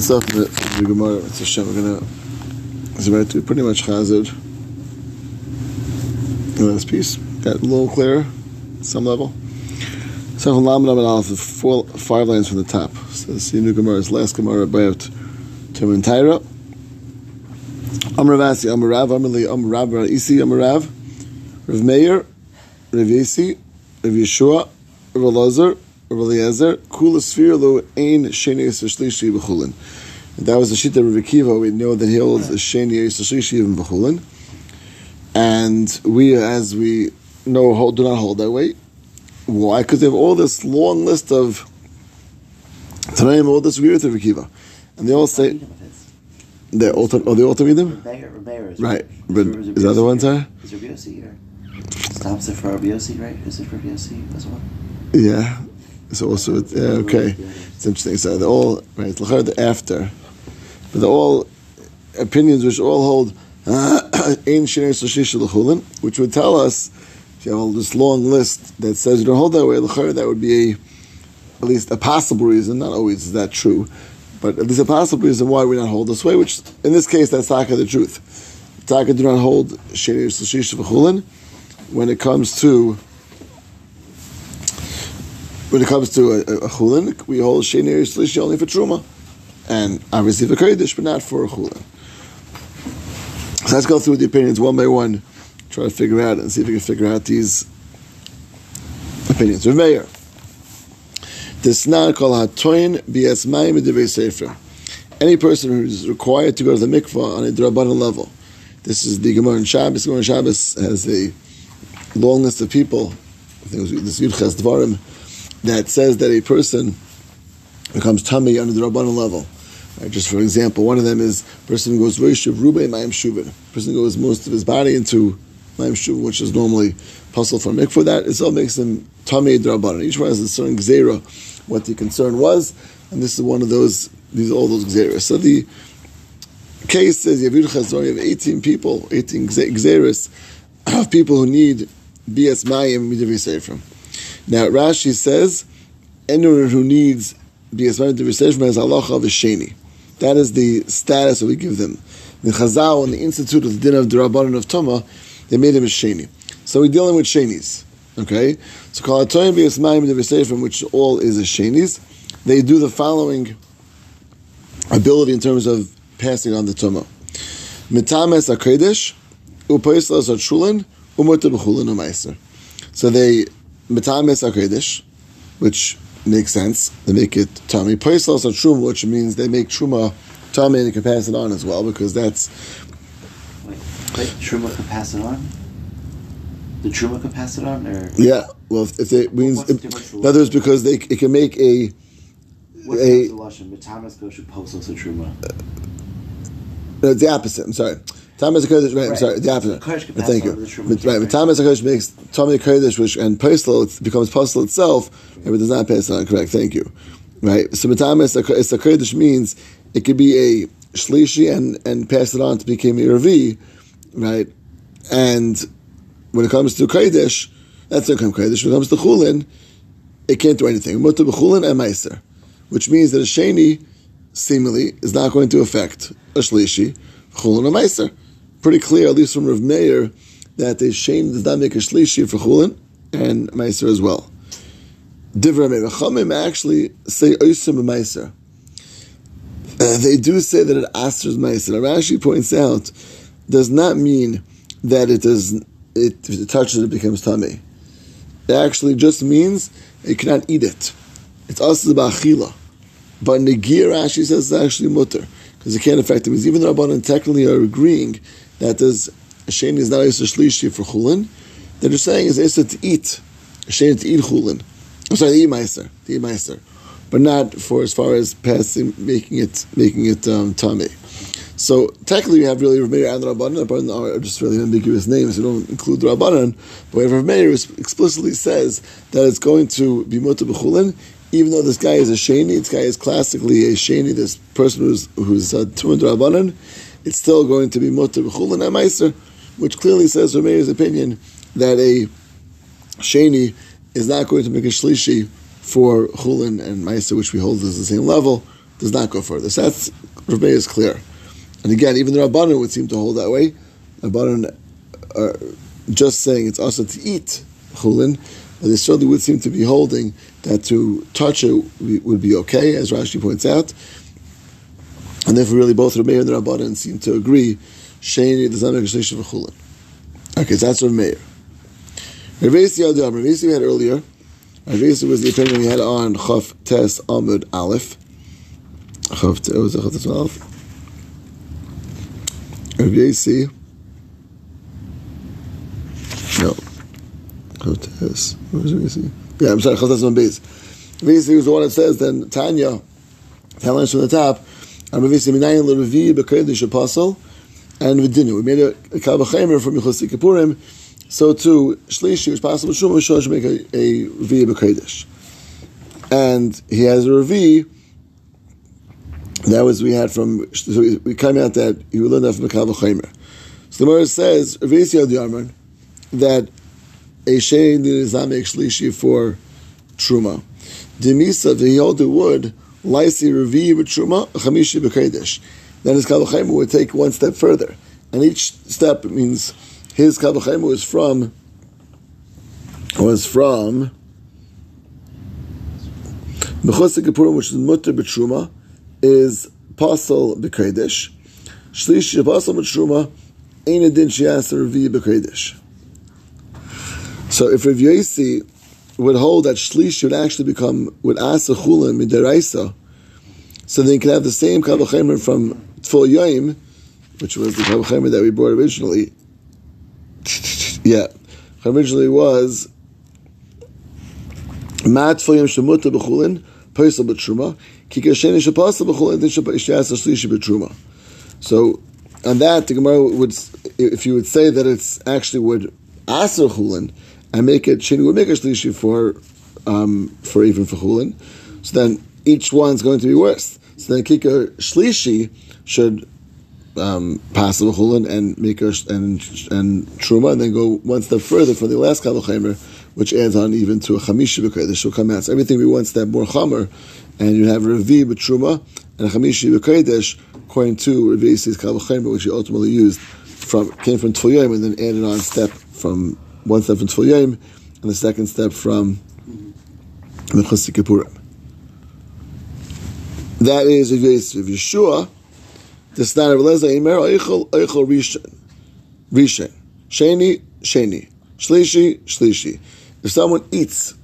That's off the, the Gemara. It's a Shem. We're gonna. It's about to be pretty much chazard. In this piece, got a little clearer, some level. So from Lamed Amid Aleph, four, five lines from the top. So this is the Gemara's last Gemara about Timun Taira. Amravasi, Amarav, Amrli, Amarav, Isi, Amarav, Rav Meir, Rav Yesi, Rav Yeshua, Rav Elazar, Rav Eliezer, Kula Lo Ein Sheni Yisrael B'chulin. That was the Shita of Rav Akiva. We know that he holds a Sheni Yisrael even B'chulin. And we, as we know, hold, do not hold that way. Why? Because they have all this long list of Tanaim all disagree with Rav Akiva. And they all say, They're all, oh, they all to read them? Right. But is that the one, sir? Is Rabbi Yossi here? Stops it for Rabbi Yossi, right? Is it for Rabbi Yossi as well? Yeah. So also, yeah, okay. It's interesting. So they're all, right, the after. But they're all opinions which all hold Shinei which would tell us, if you have all this long list that says you don't hold that way, that would be a, at least a possible reason, not always is that true, but at least a possible reason why we not hold this way, which in this case, that's Taka the truth. Taka do not hold L'chulin when it comes to when it comes to a, a, chulin, we hold sheni shlishi only for truma, and obviously for kodesh, but not for a chulin. So let's go through the opinions one by one, try to figure out and see if we can figure out these opinions. Remeir. Desnan kol hatoin bias mayim sefer. Any person who is required to go to the mikvah on a drabanan level. This is the Gemara in Shabbos. Gemara Shabbos has a long list of people. I think it was this Yudches Dvarim that says that a person becomes tummy under the Rabbanon level. Right, just for example, one of them is person goes Roishav Rube Mayim Shuvin. Person goes most of his body into Mayim Shuvin, which is normally puzzle for mikvah. That it all makes him tummy Rabbanon. Each one has a certain gzera, what the concern was, and this is one of those. These are all those gzeras. So the case says Chazor, you have 18 people, 18 gzeras of people who need BS Mayim Midavi Seifrim. Now Rashi says, anyone who needs BS Mayim Midavi Seifrim has halacha of a sheni. That is the status that we give them. The Chazal and the Institute of the Din of Durabanan of Toma, they made him a sheni. So we're dealing with shenis. Okay? So Kalatoyim BS Mayim Midavi Seifrim, which all is a shenis, they do the following ability in terms of passing on the Toma. Mitames HaKodesh, Upaislas HaTshulin, Umota B'chulin U'Meiser. So they, Mitames HaKodesh, which makes sense, they make it Tami. Paislas HaTshum, which means they make Truma Tami and can pass it on as well, because that's... Wait, wait, Truma can pass it on? The Truma can pass it on? Or? Yeah, well, if, if they means... the If, in other words, because they, it can make a... What's a- the Lashon? Goes to Postos and Truma. No, it's the opposite. I'm sorry. Thomas Kodesh, right, I'm sorry, the opposite. But Thank you. on to the Shuma But, right, but Thomas Kodesh makes Tommy Kodesh, which and Postal it becomes Postal itself, and it does not pass on. Correct. Thank you. Right. So Matamas it's a Kodesh means it could be a shlishi and and pass it on to become a Ravi, right? And when it comes to Kodesh, that's not come Kodesh. When it comes to Chulin, it can't do anything. Mutter b'Chulin and Meiser, which means that a Sheni seemingly is not going to affect a Shlishi, Chulin or Meiser. Pretty clear, at least from Rav Meir, that does not make a Shlishi for Chulin and Meiser as well. Divra Meir. Chachamim actually say Oisim Meiser. Uh, they do say that it asters Meiser. Rashi points out does not mean that it does it, if it touches it, it becomes tummy. It actually just means you cannot eat it. It's also ba'achila. But Negir Rashi says it's actually mutter because it can't affect him. Because even the Rabbanan technically are agreeing that a sheni is not a shlishi for chulin. They're just saying it's a to eat, sheni to eat chulin. I'm sorry, to eat meiser, to eat meiser, but not for as far as passing, making it, making it um, tummy. So technically, we have really Rav Meir and Rabbanan. Rabbanan are just really ambiguous names. We don't include Rabbanan. But Rav Meir explicitly says that it's going to be mutter b'chulin, even though this guy is a sheni. This guy is classically a sheni. This person who's who's uh, tumid Rabbanan, it's still going to be mutter b'chulin and meiser, which clearly says Rav Meir's opinion that a sheni is not going to make a shlishi for chulin and meiser, which we hold as the same level, does not go further. So that's Rabbi is clear. And again, even the Rabbanon would seem to hold that way. Rabbanon are just saying it's also to eat chulin, but they certainly would seem to be holding that to touch it would be okay, as Rashi points out. And therefore, really, both Rabbi and the Rabbanon seem to agree. Sheni does not make of chulin. Okay, so that's Rav Meir. Rav Adam, Rav we had earlier. Rav was the opinion we had on Chaf Tes Amud Aleph. Chaf Tes, was it Chaf Tes Aleph? Rav No. Chaf Tes. Where's Rav Yasi? Yeah, I'm sorry, Chaf Tes Amud Beis. Was the one that says, then Tanya, us from the top, Rav Yasi Minayin L'Revi B'Kodesh Apostle, and Vidinu. We made a, a Kalvachemer from Yichos Kippurim, so too, Shlishi, which possible Shuma, should make a, a Revi B'Kodesh. And he has a Revi, that was we had from, so we, we came out that he would learn that from the Kalvachemer. So the Gemara says, Yad Yarman, that a Shein Nizamek Shlishi for Truma. Demisa, the he hold the wood, Laisi Revi B'Truma, Chamishi B'Kodesh then his Kavachaimu would take one step further. And each step means his Kavachaimu was from was from Mechosik Kapurim, which is Mutter B'Truma, is Pasal B'Kodesh. Shlish Pasal B'Truma, Ein Adin Shias Revi B'Kodesh. So if Rav Yossi would hold that Shlish would actually become, would Asa Chulim Midaraisa, so then you can have the same Kavachemer from Tful Yoim, which was the Kavachemer that we brought originally. yeah. Originally was Mat Tful Yoim Shemuta B'chulin, Pesel B'truma, Ki Kasheni Shapasel B'chulin, Din Shapashas Shlishi B'truma. So, on that, the Gemara would, if you would say that it's actually would Aser Chulin, and make it, would make a for, um, for even for Chulin, so then each one's going to be worse. So then Kika Shlishi should um, pass the chulin and make a, and and truma, and then go one step further for the last kavachemer, which adds on even to a chamishi b'kodesh. will come out. So everything we one step more chamer, and you have revi b'truma and a chamishi b'kodesh, according to Yisi's kavachemer, which he ultimately used from came from Tfuyim and then added on step from one step from Tfuyim and the second step from Mechusik Kippurim. That is if Yeshua, the Stan of Eleza, Imer, Eichel, Eichel Rishon. Rishon. Sheni, Sheni. Shlishi, Shlishi. If someone eats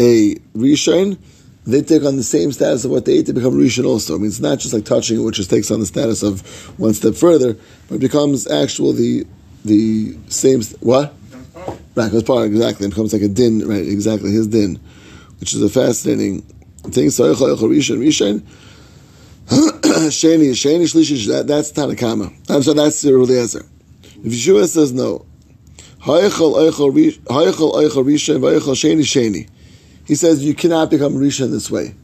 a Rishon, they take on the same status of what they ate to become Rishon also. I mean, it's not just like touching it, which just takes on the status of one step further, but becomes actual the the same, what? Right, part, exactly. It becomes like a din, right, exactly, his din, which is a fascinating thing. So, Rishon, Rishon, Sheni, Sheni, Shlishi, that, that's Tanakama. I'm sorry, that's Eliezer. If Yeshua says no, Ha'echel Eichel Rishon, V'Eichel Sheni, Sheni. He says you cannot become Rishon this way.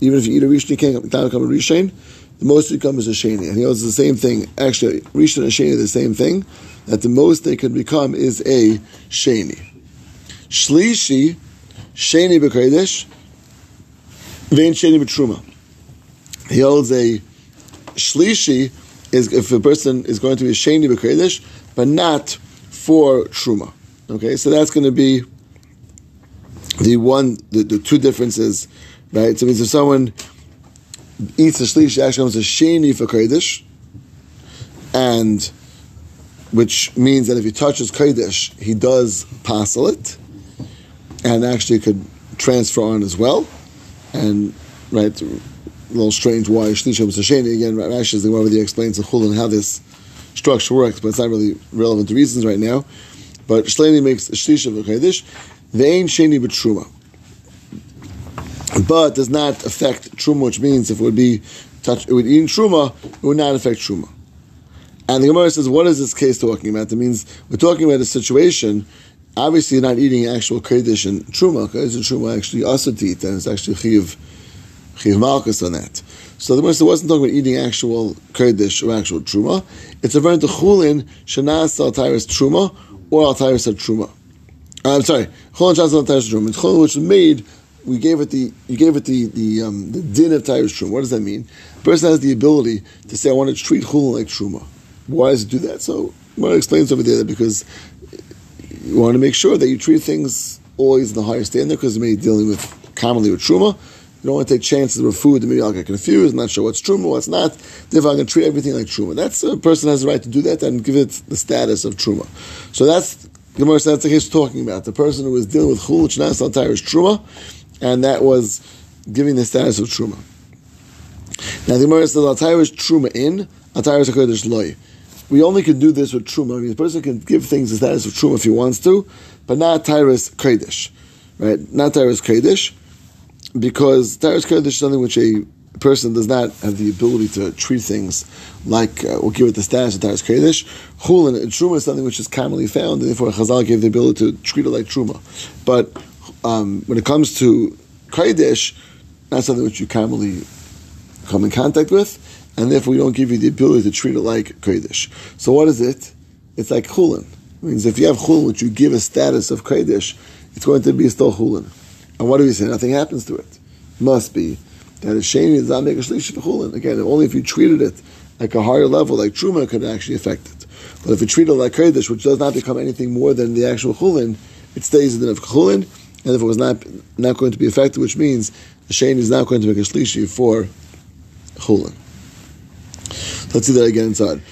Even if you eat a Rishon, you can't become a Rishon. The most you become is a Sheni. And he knows the same thing. Actually, Rishon and Sheni are the same thing. That the most they can become is a Sheni. Shlishi, Sheni B'Kodesh, Vein Sheni B'Truma he holds a shlishi is if a person is going to be a sheni b'kodesh, but not for truma. Okay, so that's going to be the one, the, the two differences, right? So it means if someone eats a shlishi, actually becomes a sheni for kodesh, and which means that if he touches kodesh, he does passel it, and actually could transfer on as well, and right a little strange why Shlisha was a Sheni. Again, Rashi is the one where explains the Chul and how this structure works, but it's not really relevant to reasons right now. But Shleni makes shlish of a Shlisha v'Kodesh, Vein Sheni but b'Truma. But does not affect Truma, which means if it would be touch, it would eat Truma, it would not affect Truma. And the Gemara says, what is this case talking about? That means we're talking about a situation obviously not eating actual Kodesh and Truma. Kodesh and Truma actually also to eat, and it's actually Chiv Chiv Malchus on that. So the Mishnah wasn't talking about eating actual Kodesh or actual Truma. It's referring to Chulin, Shanas al Truma, or al Truma. Uh, I'm sorry, Chulin Shanas al Truma. It's Chulin which is made we gave it the you gave it the the um, the din of Tyrus Truma. What does that mean? A person has the ability to say, I want to treat chulin like Truma. Why does it do that? So Gemara explains over there that because you want to make sure that you treat things always in the higher standard because maybe dealing with commonly with Truma. You don't want to take chances with food that maybe I'll get confused, I'm not sure what's Truma, what's not. Therefore, I'm going to treat everything like Truma. That's a person has the right to do that and give it the status of Truma. So that's Gemara says that's the case we're talking about. The person who is dealing with Chul Al Tyrus Truma, and that was giving the status of Truma. Now the Gemara says Al Tyrus Truma in, Al Tyrus HaKodesh Loy. We only can do this with Truma. I mean, the person can give things the status of Truma if he wants to, but not Tyrus Kodesh. Right? Not Tyrus Kodesh, because Tyrus Kodesh is something which a person does not have the ability to treat things like, uh, or give it the status of Tyrus Kodesh. Chulin and Truma is something which is commonly found, and therefore Chazal gave the ability to treat it like Truma. But um, when it comes to Kodesh, not something which you commonly come in contact with, and therefore we don't give you the ability to treat it like Kodesh. So what is it? It's like Chulin. It means if you have Chulin which you give a status of Kodesh, it's going to be still Chulin. And what do we say? Nothing happens to it. Must be that a sheni does not make a shlish Chulin. Again, only if you treated it like a higher level, like Truma, could actually affect it. But if you treat it like Kodesh, which does not become anything more than the actual Chulin, it stays in the Chulin, and if it was not not going to be affected, which means the sheni is not going to make a shlishi for Chulin. Let's see that again inside.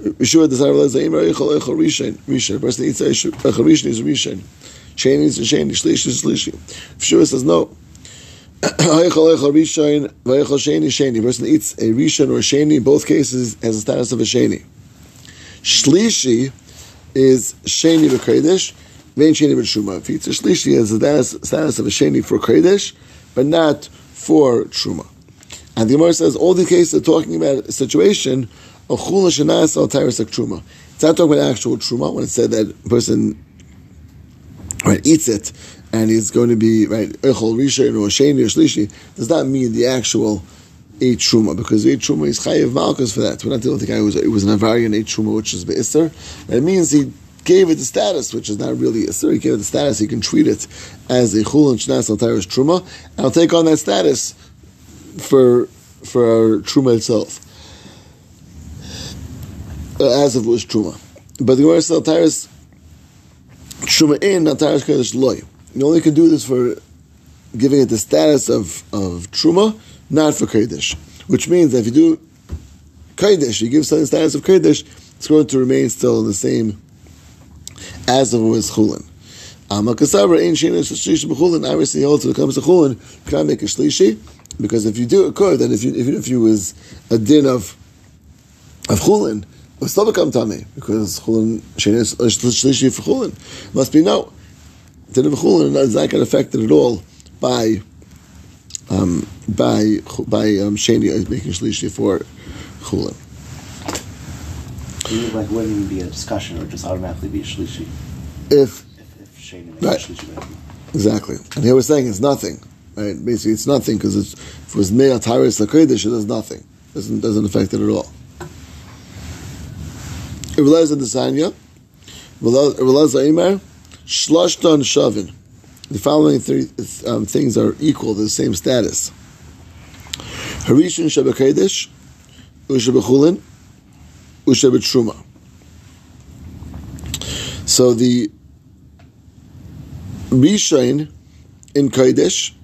Yeshua desire lez aimer eichel eichel rishon rishon. Person eats eichel rishon is rishon. Sheni is sheni. Shlish is shlishi. Yeshua says no. Eichel eichel rishon v'eichel sheni sheni. Person eats a rishon or a. In both cases, has a status of a sheni. Shlishi is sheni b'kodesh. Vein sheni b'truma. If eats a shlishi, has the status of a sheni for kodesh, but not for truma. And the Gemara says all the cases are talking about a situation of chula shenas al tyrus truma. It's not talking about actual truma when it said that a person right eats it and he's going to be right echol rishon or sheni or shlishi does not mean the actual ate truma because ate truma is chayiv malchus for that. We're not dealing with the guy who was it was an avarian ate truma which is beiser. It means he gave it the status, which is not really a He gave it the status. He can treat it as a chul and shnas al tyrus truma, and I'll take on that status for for our truma itself, uh, as if it was truma. But the Gemara says truma in, Tyrus kodesh loy. You only can do this for giving it the status of of truma, not for kodesh. Which means that if you do kodesh, you give something the status of kodesh, it's going to remain still in the same as if it was chulin. Amakasabra ain't shenish shlishi b'chulin. Obviously, also when it comes to chulin, can I make a shlishi because if you do it could, then if you even if you was a din of of chulin, it still become tummy because chulin shenish shlishi for chulin must be no din of chulin is not going to at all by um, by by um, sheni making shlishi for chulin. Like wouldn't even be a discussion or just automatically be a shlishi. If If, if Shane makes Right. a shlishi. Exactly. And here we're saying it's nothing. Right? Basically, it's nothing because if it was made at Tyrus Lakodesh, it does nothing. Doesn't doesn't affect it at all. Rebelez and Desanya, Rebelez Aimer, Shloshton Shavin. The following three um, things are equal, to the same status. Harishon Shabakodesh, Ushabachulin, Ushabatruma. So the Rishon in Kodesh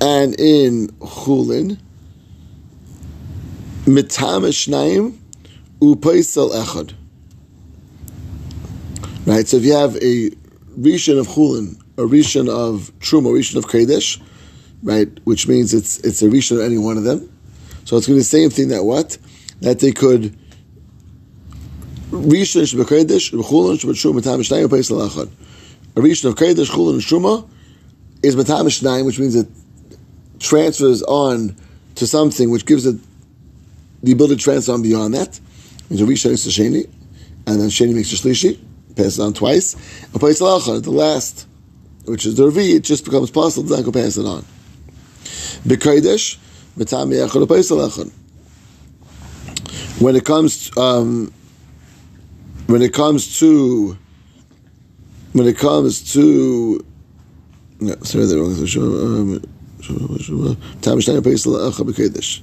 and in Chulin, Mitam Shnayim Upaisel Echad. Right, so if you have a Rishon of Chulin, a Rishon of Truma, a Rishon of Kodesh, right, which means it's it's a Rishon of any one of them. So it's going to be the same thing that what? That they could Rishon Shabbakodesh, Chulin, Shabbat Mitam Shnayim Upaisel Echad a rishon of Kodesh, Chulin, and Shuma is Matamish Naim, which means it transfers on to something which gives it the ability to transfer on beyond that. It a rishon is a Sheni, and then Sheni makes a Shlishi, passes on twice. A place Alachar, the last, which is the Revi, it just becomes possible to not go pass it on. B'Kodesh, Matami Echad, a place Alachar. When it comes, um, when it comes to when it comes to Yeah, sorry, they're wrong. So, um, Tam Shnayim Pesel Echad B'Kedesh.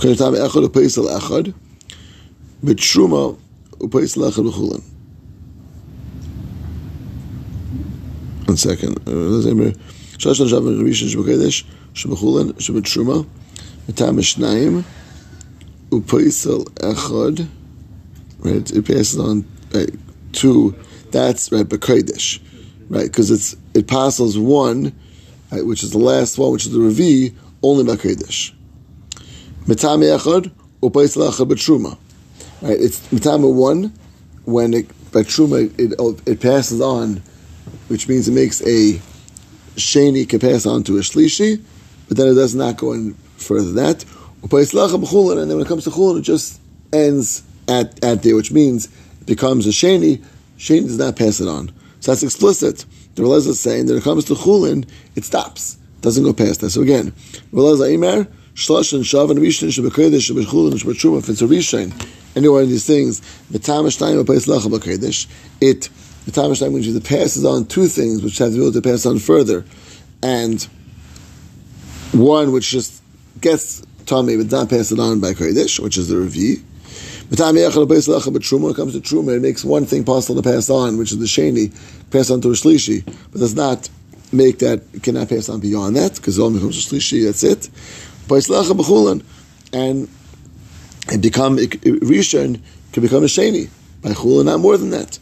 Kan Tam Echad Pesel Echad B'Truma Upesel Echad B'Chulen. One second. שלוש אנשי ראשון שבקדש, שבחולן, שבתרומה, מטעם שניים, ופייסל אחד, right? It passes on right, to that's right b'kodesh, right? Because it's it passes one, right, which is the last one, which is the revi, only b'kodesh. Mitam echad upaisel echad right? It's mitam one when it by truma it it passes on, which means it makes a sheni can pass on to a shlishi, but then it does not go any further than that. And then when it comes to chulin, it just ends at, at there, which means it becomes a sheni. Sheni does not pass it on. So that's explicit. The Relez is saying that when it comes to chulin, it stops. Doesn't go past that. So again, Relez Aimer, Shlosh and Shav and Rishon, Shabbakodesh, Shabbatchulin, Shabbatchuma, if it's a Rishon, any one of these things, B'tamish time, B'pais Lacha B'kodesh, it, B'tamish time, which it passes on two things, which have the ability to pass on further, and one which just gets Tommy, but not pass it on by Kodesh, which is the Revi, but Truma comes to Truma, it makes one thing possible to pass on, which is the Sheni, pass on to a Shlishi, but does not make that, cannot pass on beyond that, because it only becomes a Shlishi, that's it. And it become, it, Rishon can become a Sheni, by Chulin, not more than that,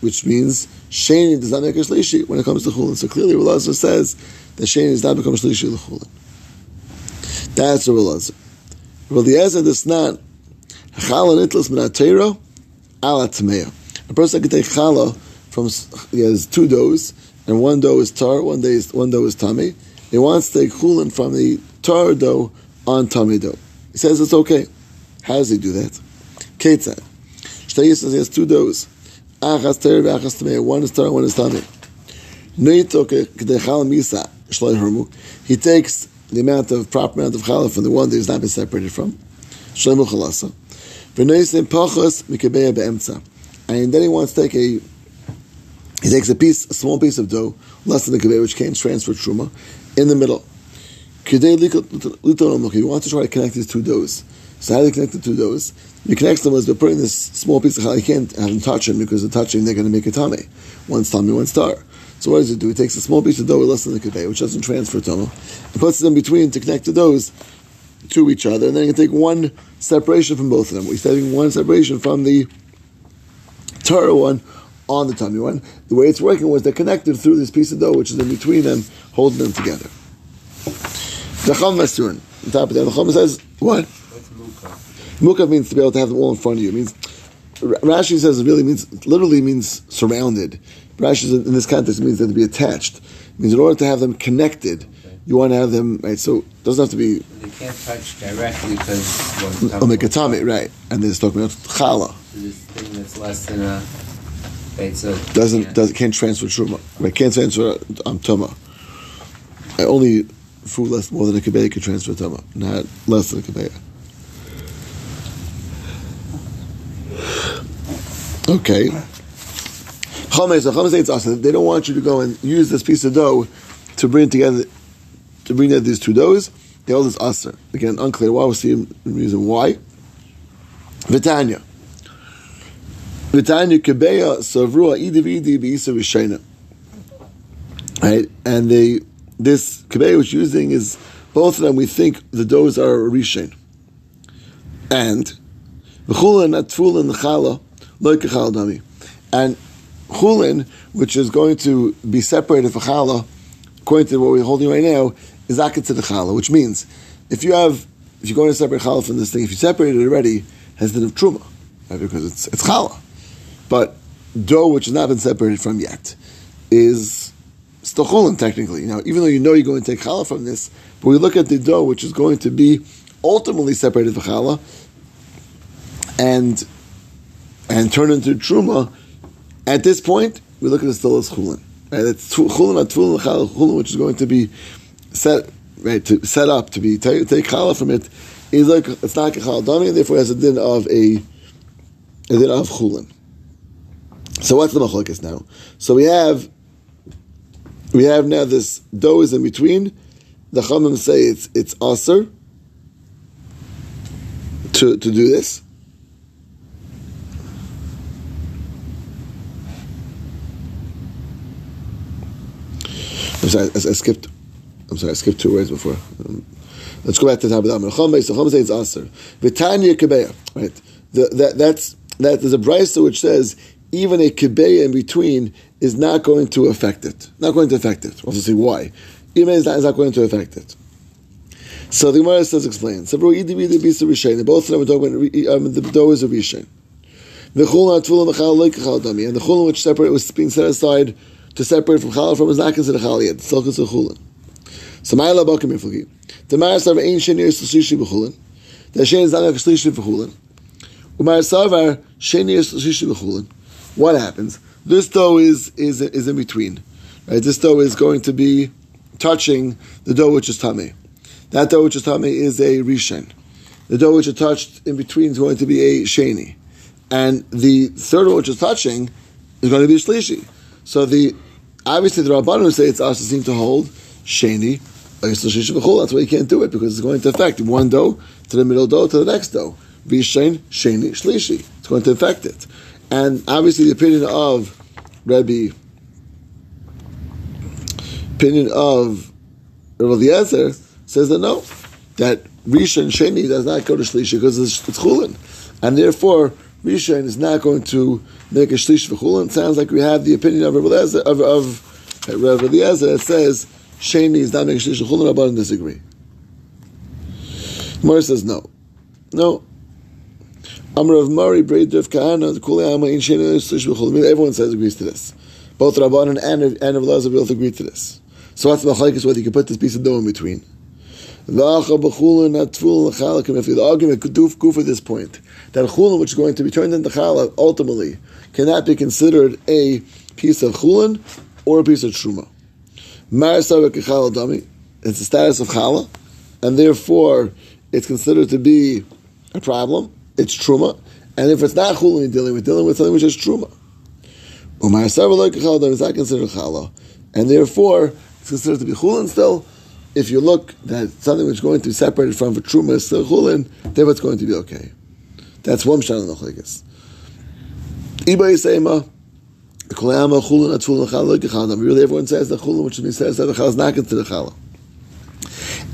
which means Sheni does not make a Shlishi when it comes to Chulin. So clearly, Relazar says that Sheni does not become a Shlishi Chulin. That's a Relazar. The Ezra does not Chala nitlas minatero ala tmeya. A person can take chala from he has two doughs, and one dough is tar, one day is one dough is tummy. He wants to take chulin from the tar dough on tummy dough. He says it's okay. How does he do that? Ketzad. Shtei says he has two doughs. Achas ter v'achas tmeya. One is tar, one is tummy. Neitoke k'dei chala misa shloi. He takes the amount of proper amount of challah from the one that he's not been separated from. Shlomo chalasa. And then he wants to take a, he takes a piece, a small piece of dough, less than the kibeh, which can't transfer truma, in the middle. He wants to try to connect these two doughs. So how do you connect the two doughs? You connect them as by putting this small piece of challah. You can't have them touch them because the touching they're going to make a tummy. One's tummy, one's star. So what does it do? He takes a small piece of dough less than the kibeh, which doesn't transfer tumah, and puts them between to connect the doughs to each other, and then you can take one separation from both of them. We're taking one separation from the Torah one on the tummy one. The way it's working was they're connected through this piece of dough, which is in between them, holding them together. The Chum Masun. On top of that, the Chum says, what? Muka means to be able to have them all in front of you. It means Rashi says it really means literally means surrounded. Rashi in this context means that to be attached. It means in order to have them connected, you want to have them right. So it doesn't have to be They can't touch directly because one's a mekatami, right? And then it's talking about chala. So this thing that's less than a beitza Doesn't can't- doesn't can't transfer truma. Right? Can't transfer um, tuma. Only food less more than a kibbeya can transfer tuma, not less than a kibbeya. Okay. Chomes, the Chomes say it's awesome. They don't want you to go and use this piece of dough to bring together, to bring together these two doughs. Hold this aser. Again, unclear why. We'll see the reason why. Vitanya. Vitanya kebeya savrua idi v'idi b'isa v'shayna. Right, and they this kebeya which using is both of them. We think the doughs are a rishain, and v'chulin at tfulin chala loy kechal dami, and chulin which is going to be separated for chala, according to what we're holding right now, is to the chala, which means if you have if you're going to separate chala from this thing, if you separate it already, has the of truma, right? Because it's it's chala. But dough which has not been separated from yet is still cholin technically. Now, even though you know you're going to take challah from this, but we look at the dough which is going to be ultimately separated for challah and and turn into truma. At this point, we look at it still as chulin. Right? It's chulin at challah chulin, which is going to be set right to set up to be take, take challah from it. Is like it's not a challah and therefore has a din of a a din of chulin. So what's the machlokes now? So we have we have now this dough is in between. The Chamim say it's it's aser to to do this. I'm sorry, I, I skipped. I'm sorry, I skipped two words before. Um, let's go back to the Chum. So Chum says it's aser. Vitanya kebeya. Right. The, that that's that. There's a brisa which says even a kebeya in between is not going to affect it. Not going to affect it. We'll see why. Even is not, is not going to affect it. So the Gemara says explain. So. Both of them are talking about um, the dough is a Rishain. The chulin atfulin mechal loik chal dami, and the chulin which separate was being set aside to separate from chal from is not considered chal yet. Still considered. So my la bakim yiflagi. The maras of ein shen years shlishi b'chulin. The shen is like shlishi b'chulin. Umar savar shen years shlishi b'chulin. What happens? This dough is is is in between. Right? This dough is going to be touching the dough which is tummy. That dough which is tummy is a rishen. The dough which is touched in between is going to be a sheni. And the third one which is touching is going to be a shlishi. So the obviously the Rabbanu say it's us seem to hold sheni. That's why you can't do it because it's going to affect one dough to the middle dough to the next dough. Vishain, sheni, shlishi. It's going to affect it. And obviously the opinion of Rabbi, opinion of Rabbi Eliezer says that no, that Rishon Sheni does not go to Shlishi because it's, it's Chulin. And therefore, Rishon is not going to make a Shlish for Chulin. Sounds like we have the opinion of Rabbi Eliezer, of, of Eliezer that says Sheni is not making Shlish for Chulin. Rabbanan disagree. Mor says no. No. Amr of Mari, Braid of Kahana, the Kuli Ama, in Sheni, Shlish for Chulin. Everyone says agrees to this. Both Rabbanan and, and Rabbi Eliezer both agree to this. So what's the is whether you can put this piece of dough in between. The argument could do for this point that chulin, which is going to be turned into challah, ultimately cannot be considered a piece of chulin or a piece of truma. It's the status of challah, and therefore it's considered to be a problem. It's truma, and if it's not chulin you're dealing with, dealing with something which is truma. is not considered challah, and therefore it's considered to be chulin still if you look that something which is going to be separated from for truma is still chulin, then it's going to be okay. That's one. Kolayama chulin atzulin challah gechallah. Really, everyone says the chulin which means says that the chal is not considered challah.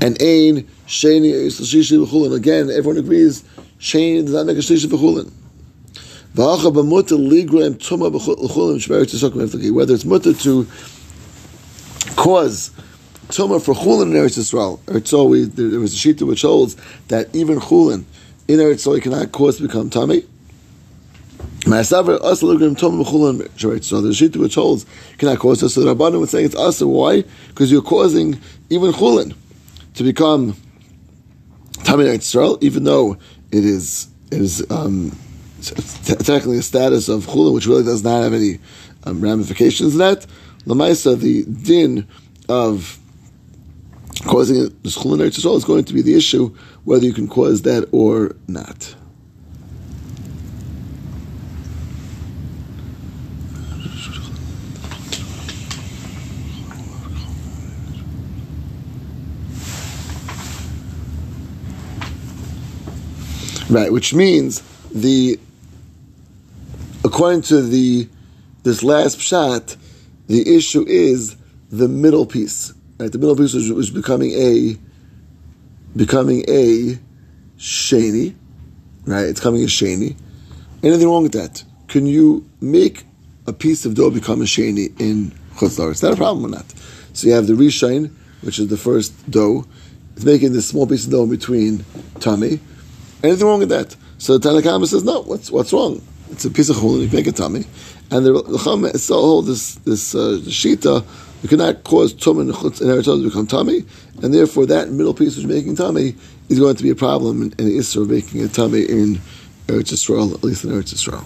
And ein sheni is shishi b'chulin. Again, everyone agrees sheni does not make a shishi b'chulin. Whether it's mutter to cause Tumah for Chulin in Eretz Yisrael. Eretz we, there was a sheet which holds that even Chulin in Eretz Yisrael cannot cause become Tami. There's a sheet which holds cannot cause us. So the Rabbanim would say it's us. Why? Because you're causing even Chulin to become Eretz Yisrael, even though it is it is um, technically a status of Chulin, which really does not have any um, ramifications in that. Lamaisa, the din of causing the schulin Eretz is going to be the issue whether you can cause that or not. Right, which means the according to the this last shot, the issue is the middle piece. Right, the middle piece was, was becoming a becoming a sheni. Right, it's coming a sheni. Anything wrong with that? Can you make a piece of dough become a sheni in chutzlar? Is that a problem or not? So you have the rishain, which is the first dough. It's making this small piece of dough in between tummy. Anything wrong with that? So the Tanakama says, no, what's, what's wrong? It's a piece of chulin, you make a tummy. And the Chacham still hold this, this uh, shita you cannot cause tum and chutz and eretz to become tummy, and therefore that middle piece which is making tummy is going to be a problem in, the Isra of making a tummy in Eretz Yisrael, at least in Eretz Yisrael.